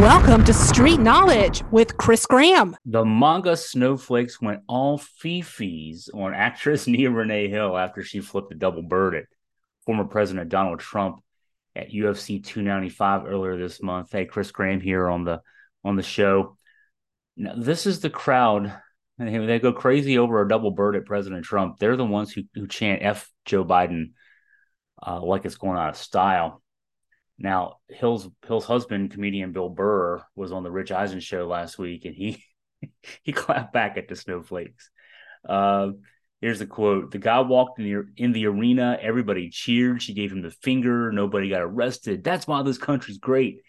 Welcome to Street Knowledge with Chris Graham. The MAGA snowflakes went all fifis on actress Nia Renee Hill after she flipped a double bird at former President Donald Trump at UFC 295 earlier this month. Hey, Chris Graham here on the on the show. Now, this is the crowd. They go crazy over a double bird at President Trump. They're the ones who, who chant F Joe Biden uh, like it's going out of style. Now, Hill's Hill's husband, comedian Bill Burr, was on the Rich Eisen show last week, and he he clapped back at the snowflakes. Uh, here's the quote: "The guy walked in the in the arena. Everybody cheered. She gave him the finger. Nobody got arrested. That's why this country's great.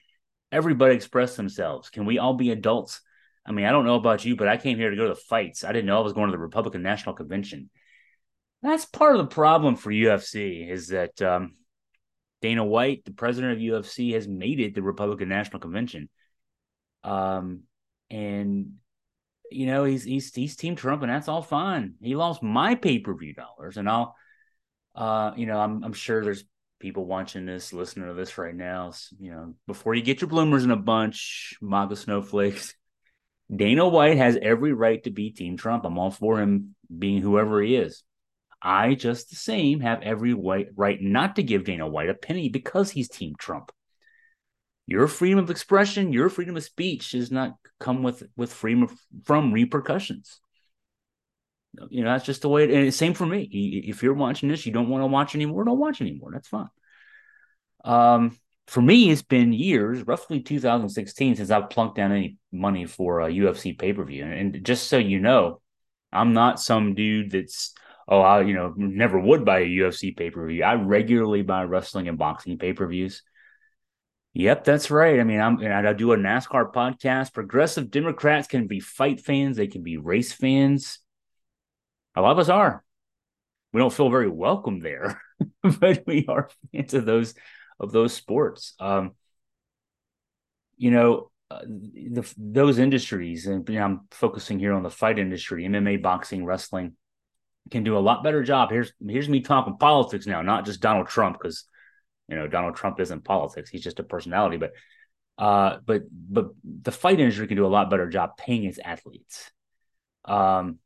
Everybody expressed themselves. Can we all be adults? I mean, I don't know about you, but I came here to go to the fights. I didn't know I was going to the Republican National Convention. That's part of the problem for UFC is that." Um, Dana White, the president of UFC, has made it the Republican National Convention. Um, and you know he's he's he's Team Trump, and that's all fine. He lost my pay per view dollars, and I'll, uh, you know, I'm I'm sure there's people watching this, listening to this right now. So, you know, before you get your bloomers in a bunch, MAGA snowflakes. Dana White has every right to be Team Trump. I'm all for him being whoever he is. I just the same have every right not to give Dana White a penny because he's Team Trump. Your freedom of expression, your freedom of speech does not come with with freedom of, from repercussions. You know that's just the way. It, and same for me. If you're watching this, you don't want to watch anymore. Don't watch anymore. That's fine. Um, for me, it's been years, roughly 2016, since I've plunked down any money for a UFC pay per view. And just so you know, I'm not some dude that's oh, I you know never would buy a UFC pay per view. I regularly buy wrestling and boxing pay per views. Yep, that's right. I mean, I'm and I do a NASCAR podcast. Progressive Democrats can be fight fans, they can be race fans. A lot of us are. We don't feel very welcome there, but we are fans of those of those sports. Um, you know, uh, the, those industries, and you know, I'm focusing here on the fight industry, MMA, boxing, wrestling can do a lot better job. Here's here's me talking politics now, not just Donald Trump, because you know Donald Trump isn't politics; he's just a personality. But uh, but but the fight industry can do a lot better job paying its athletes. Um,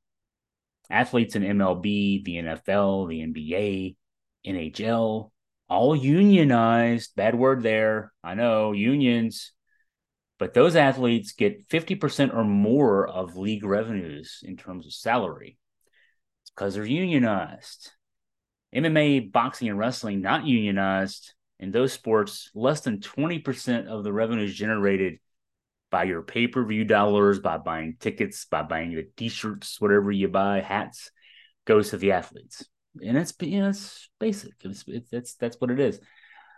athletes in MLB, the NFL, the NBA, NHL, all unionized. Bad word there. I know unions, but those athletes get 50% or more of league revenues in terms of salary because they're unionized. MMA, boxing, and wrestling not unionized. In those sports, less than 20% of the revenues generated by your pay per view dollars, by buying tickets, by buying the t shirts, whatever you buy, hats, goes to the athletes. And it's, you know, it's basic. It's, it's, that's, that's what it is.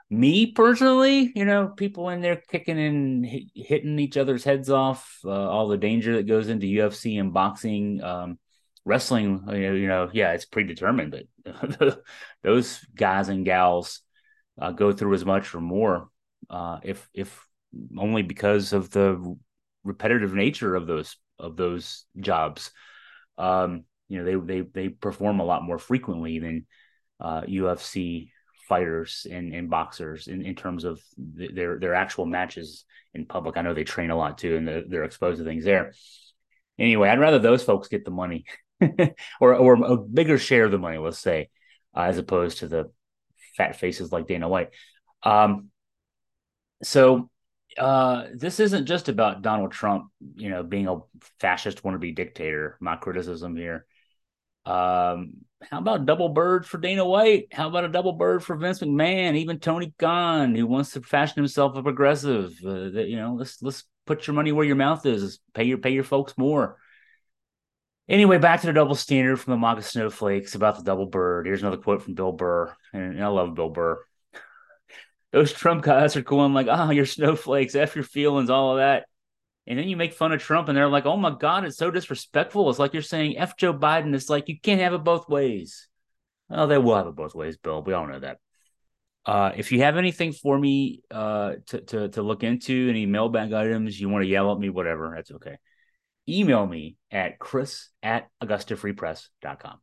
Me personally, you know, people in there kicking and hitting each other's heads off, uh, all the danger that goes into UFC and boxing. Um, wrestling, you know, yeah, it's predetermined, but those guys and gals uh, go through as much or more, uh, if if only because of the repetitive nature of those of those jobs. Um, you know, they they they perform a lot more frequently than uh, UFC fighters and, and boxers in, in terms of their their actual matches in public. I know they train a lot too, and they're exposed to things there. Anyway, I'd rather those folks get the money or or a bigger share of the money, let's say, uh, as opposed to the fat faces like Dana White. Um, so uh, this isn't just about Donald Trump, you know, being a fascist wannabe dictator. My criticism here. Um, how about double bird for Dana White? How about a double bird for Vince McMahon? Even Tony Khan, who wants to fashion himself a progressive. Uh, that, you know, let's let's put your money where your mouth is. Pay your pay your folks more. Anyway, back to the double standard from the MAGA Snowflakes about the double bird. Here's another quote from Bill Burr, and I love Bill Burr. Those Trump guys are going like, "Oh, your snowflakes, f your feelings, all of that," and then you make fun of Trump, and they're like, "Oh my God, it's so disrespectful." It's like you're saying f Joe Biden. It's like you can't have it both ways. Well, they will have it both ways, Bill. We all know that. Uh, if you have anything for me uh, to, to to look into, any mailbag items you want to yell at me, whatever, that's okay email me at chris at augustafreepress.com.